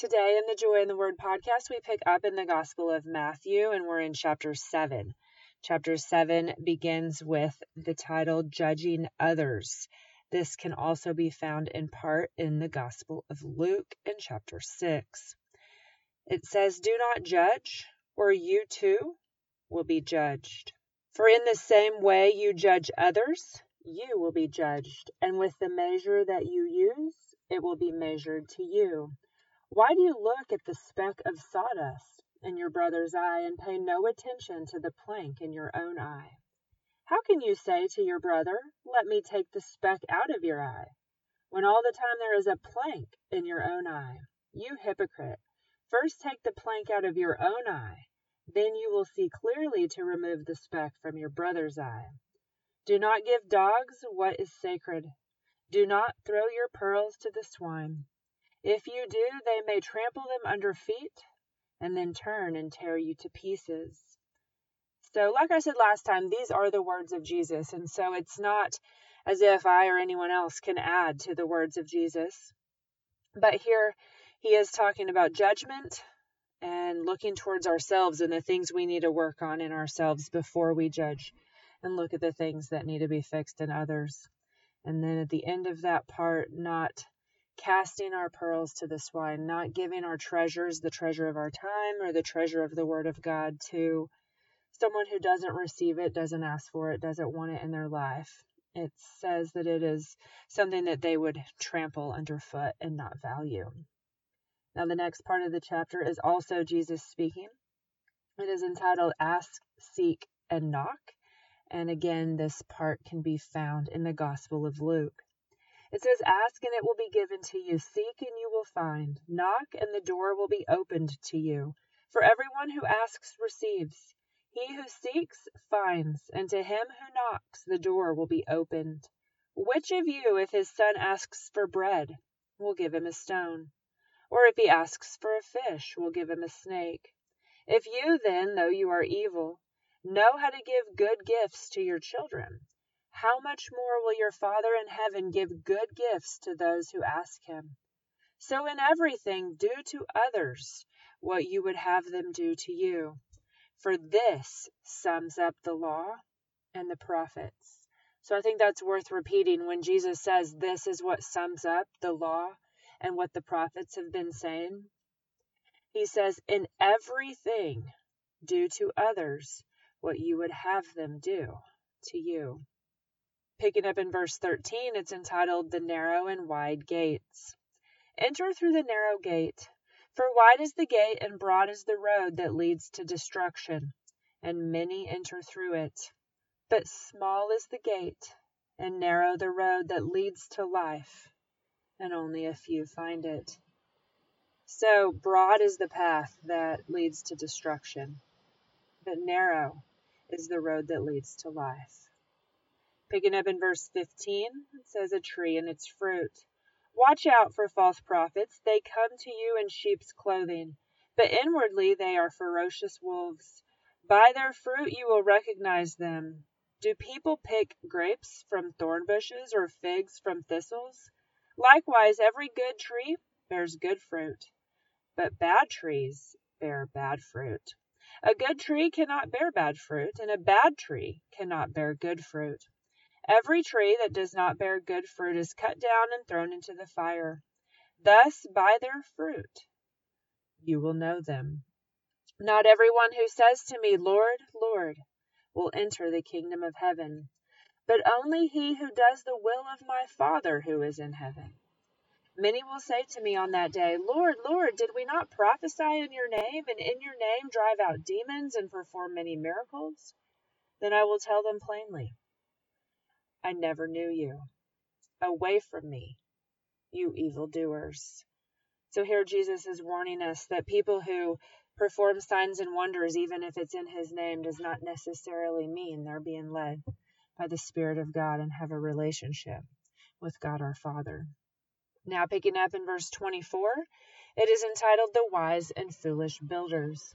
Today in the Joy in the Word podcast, we pick up in the Gospel of Matthew and we're in chapter 7. Chapter 7 begins with the title Judging Others. This can also be found in part in the Gospel of Luke in chapter 6. It says, Do not judge, or you too will be judged. For in the same way you judge others, you will be judged, and with the measure that you use, it will be measured to you. Why do you look at the speck of sawdust in your brother's eye and pay no attention to the plank in your own eye? How can you say to your brother, Let me take the speck out of your eye, when all the time there is a plank in your own eye? You hypocrite! First take the plank out of your own eye, then you will see clearly to remove the speck from your brother's eye. Do not give dogs what is sacred. Do not throw your pearls to the swine. If you do, they may trample them under feet and then turn and tear you to pieces. So, like I said last time, these are the words of Jesus. And so it's not as if I or anyone else can add to the words of Jesus. But here he is talking about judgment and looking towards ourselves and the things we need to work on in ourselves before we judge and look at the things that need to be fixed in others. And then at the end of that part, not casting our pearls to the swine, not giving our treasures, the treasure of our time or the treasure of the Word of God, to someone who doesn't receive it, doesn't ask for it, doesn't want it in their life. It says that it is something that they would trample underfoot and not value. Now, the next part of the chapter is also Jesus speaking. It is entitled Ask, Seek, and Knock. And again, this part can be found in the Gospel of Luke. It says, Ask and it will be given to you. Seek and you will find. Knock and the door will be opened to you. For everyone who asks receives. He who seeks finds. And to him who knocks, the door will be opened. Which of you, if his son asks for bread, will give him a stone? Or if he asks for a fish, will give him a snake? If you then, though you are evil, know how to give good gifts to your children, how much more will your Father in heaven give good gifts to those who ask him? So in everything do to others what you would have them do to you. For this sums up the law and the prophets. So I think that's worth repeating when Jesus says this is what sums up the law and what the prophets have been saying. He says, In everything, do to others what you would have them do to you. Picking up in verse 13, it's entitled The Narrow and Wide Gates. Enter through the narrow gate, for wide is the gate and broad is the road that leads to destruction, and many enter through it. But small is the gate, and narrow the road that leads to life, and only a few find it. So broad is the path that leads to destruction, but narrow is the road that leads to life. Picking up in verse 15, it says, A tree and its fruit. Watch out for false prophets. They come to you in sheep's clothing, but inwardly they are ferocious wolves. By their fruit you will recognize them. Do people pick grapes from thorn bushes or figs from thistles? Likewise, every good tree bears good fruit, but bad trees bear bad fruit. A good tree cannot bear bad fruit, and a bad tree cannot bear good fruit. Every tree that does not bear good fruit is cut down and thrown into the fire. Thus, by their fruit, you will know them. Not everyone who says to me, Lord, Lord, will enter the kingdom of heaven, but only he who does the will of my Father who is in heaven. Many will say to me on that day, Lord, Lord, did we not prophesy in your name, and in your name drive out demons and perform many miracles? Then I will tell them plainly, I never knew you. Away from me, you evildoers. So here Jesus is warning us that people who perform signs and wonders, even if it's in his name, does not necessarily mean they're being led by the Spirit of God and have a relationship with God our Father. Now, picking up in verse 24, it is entitled The Wise and Foolish Builders.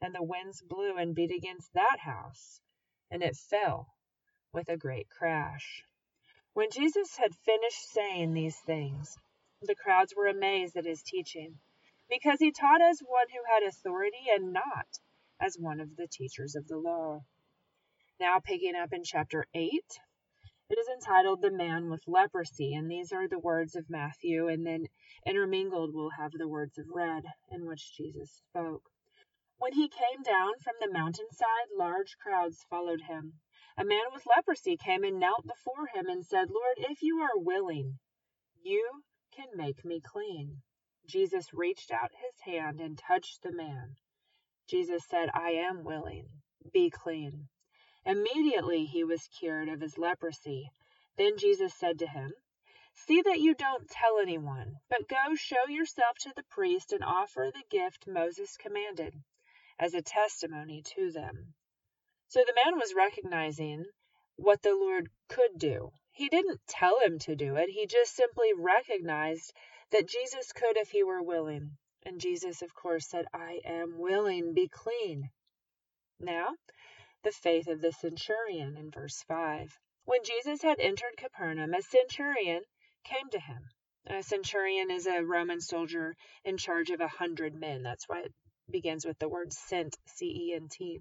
and the winds blew and beat against that house, and it fell with a great crash. When Jesus had finished saying these things, the crowds were amazed at his teaching, because he taught as one who had authority and not as one of the teachers of the law. Now, picking up in chapter 8, it is entitled The Man with Leprosy, and these are the words of Matthew, and then intermingled we'll have the words of red in which Jesus spoke. When he came down from the mountainside, large crowds followed him. A man with leprosy came and knelt before him and said, Lord, if you are willing, you can make me clean. Jesus reached out his hand and touched the man. Jesus said, I am willing. Be clean. Immediately he was cured of his leprosy. Then Jesus said to him, See that you don't tell anyone, but go show yourself to the priest and offer the gift Moses commanded as a testimony to them. So the man was recognizing what the Lord could do. He didn't tell him to do it, he just simply recognized that Jesus could if he were willing. And Jesus, of course, said, I am willing, be clean. Now, the faith of the centurion in verse 5. When Jesus had entered Capernaum, a centurion came to him. A centurion is a Roman soldier in charge of a hundred men. That's why begins with the word cent, C E N T.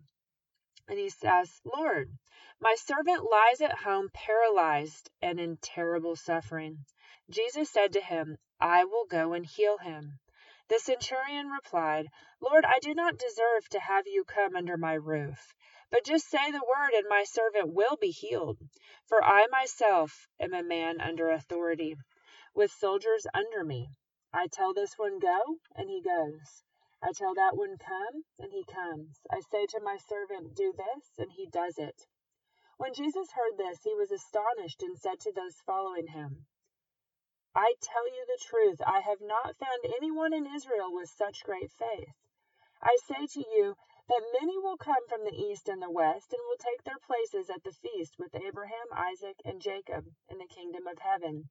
And he says, Lord, my servant lies at home paralyzed and in terrible suffering. Jesus said to him, I will go and heal him. The centurion replied, Lord, I do not deserve to have you come under my roof, but just say the word, and my servant will be healed. For I myself am a man under authority, with soldiers under me. I tell this one, Go, and he goes. I tell that one, Come, and he comes. I say to my servant, Do this, and he does it. When Jesus heard this, he was astonished and said to those following him, I tell you the truth, I have not found anyone in Israel with such great faith. I say to you that many will come from the east and the west and will take their places at the feast with Abraham, Isaac, and Jacob in the kingdom of heaven.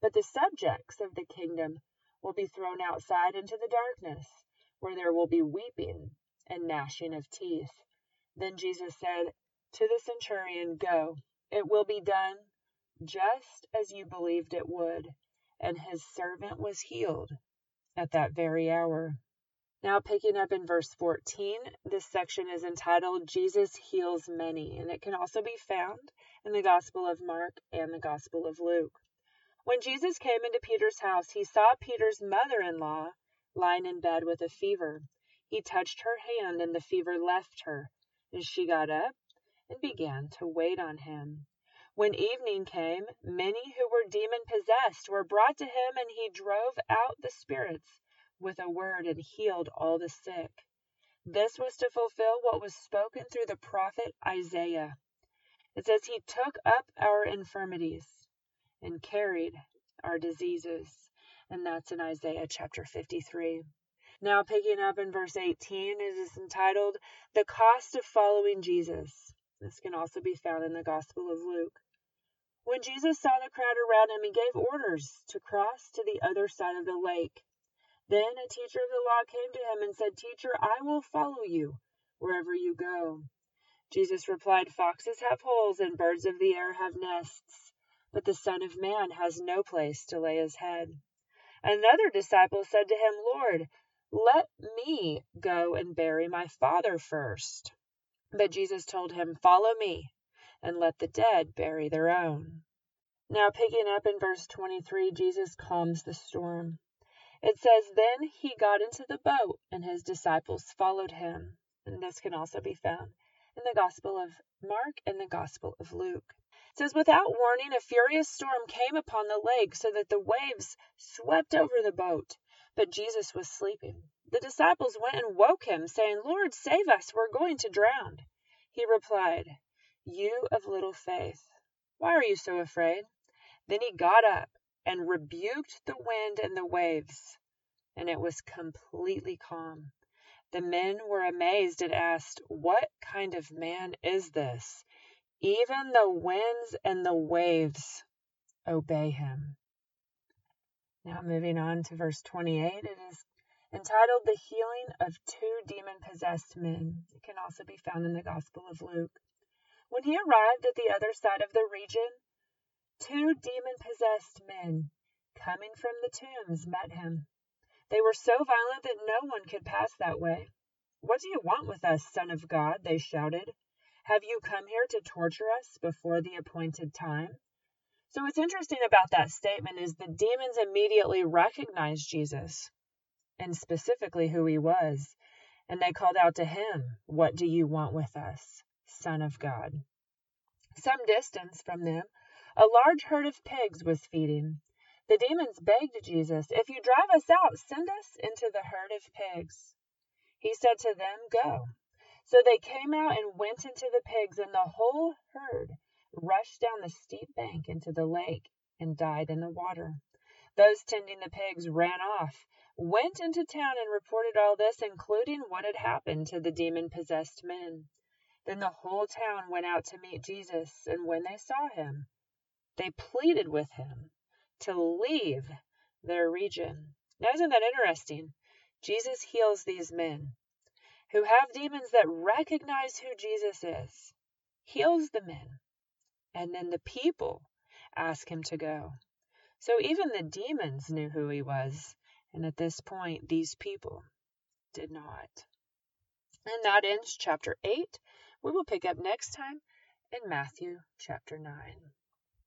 But the subjects of the kingdom will be thrown outside into the darkness where there will be weeping and gnashing of teeth. Then Jesus said to the centurion, Go, it will be done just as you believed it would. And his servant was healed at that very hour. Now, picking up in verse 14, this section is entitled Jesus Heals Many, and it can also be found in the Gospel of Mark and the Gospel of Luke. When Jesus came into Peter's house, he saw Peter's mother in law lying in bed with a fever. He touched her hand, and the fever left her, and she got up and began to wait on him. When evening came, many who were demon possessed were brought to him, and he drove out the spirits with a word and healed all the sick. This was to fulfill what was spoken through the prophet Isaiah. It says, He took up our infirmities and carried our diseases and that's in Isaiah chapter 53. Now, picking up in verse 18, it is entitled The Cost of Following Jesus. This can also be found in the Gospel of Luke. When Jesus saw the crowd around him, he gave orders to cross to the other side of the lake. Then a teacher of the law came to him and said, Teacher, I will follow you wherever you go. Jesus replied, Foxes have holes and birds of the air have nests, but the Son of Man has no place to lay his head. Another disciple said to him, Lord, let me go and bury my father first. But Jesus told him, Follow me, and let the dead bury their own. Now, picking up in verse 23, Jesus calms the storm. It says, Then he got into the boat, and his disciples followed him. And this can also be found in the Gospel of Mark and the Gospel of Luke says, Without warning, a furious storm came upon the lake, so that the waves swept over the boat. But Jesus was sleeping. The disciples went and woke him, saying, Lord, save us, we're going to drown. He replied, You of little faith, why are you so afraid? Then he got up and rebuked the wind and the waves, and it was completely calm. The men were amazed and asked, What kind of man is this? Even the winds and the waves obey him. Now, moving on to verse 28, it is entitled The Healing of Two Demon Possessed Men. It can also be found in the Gospel of Luke. When he arrived at the other side of the region, two demon possessed men coming from the tombs met him. They were so violent that no one could pass that way. What do you want with us, Son of God? they shouted. Have you come here to torture us before the appointed time? So, what's interesting about that statement is the demons immediately recognized Jesus and specifically who he was. And they called out to him, What do you want with us, Son of God? Some distance from them, a large herd of pigs was feeding. The demons begged Jesus, If you drive us out, send us into the herd of pigs. He said to them, Go. So they came out and went into the pigs, and the whole herd rushed down the steep bank into the lake and died in the water. Those tending the pigs ran off, went into town, and reported all this, including what had happened to the demon possessed men. Then the whole town went out to meet Jesus, and when they saw him, they pleaded with him to leave their region. Now, isn't that interesting? Jesus heals these men who have demons that recognize who Jesus is, heals the men, and then the people ask him to go. So even the demons knew who he was, and at this point, these people did not. And that ends chapter 8. We will pick up next time in Matthew chapter 9.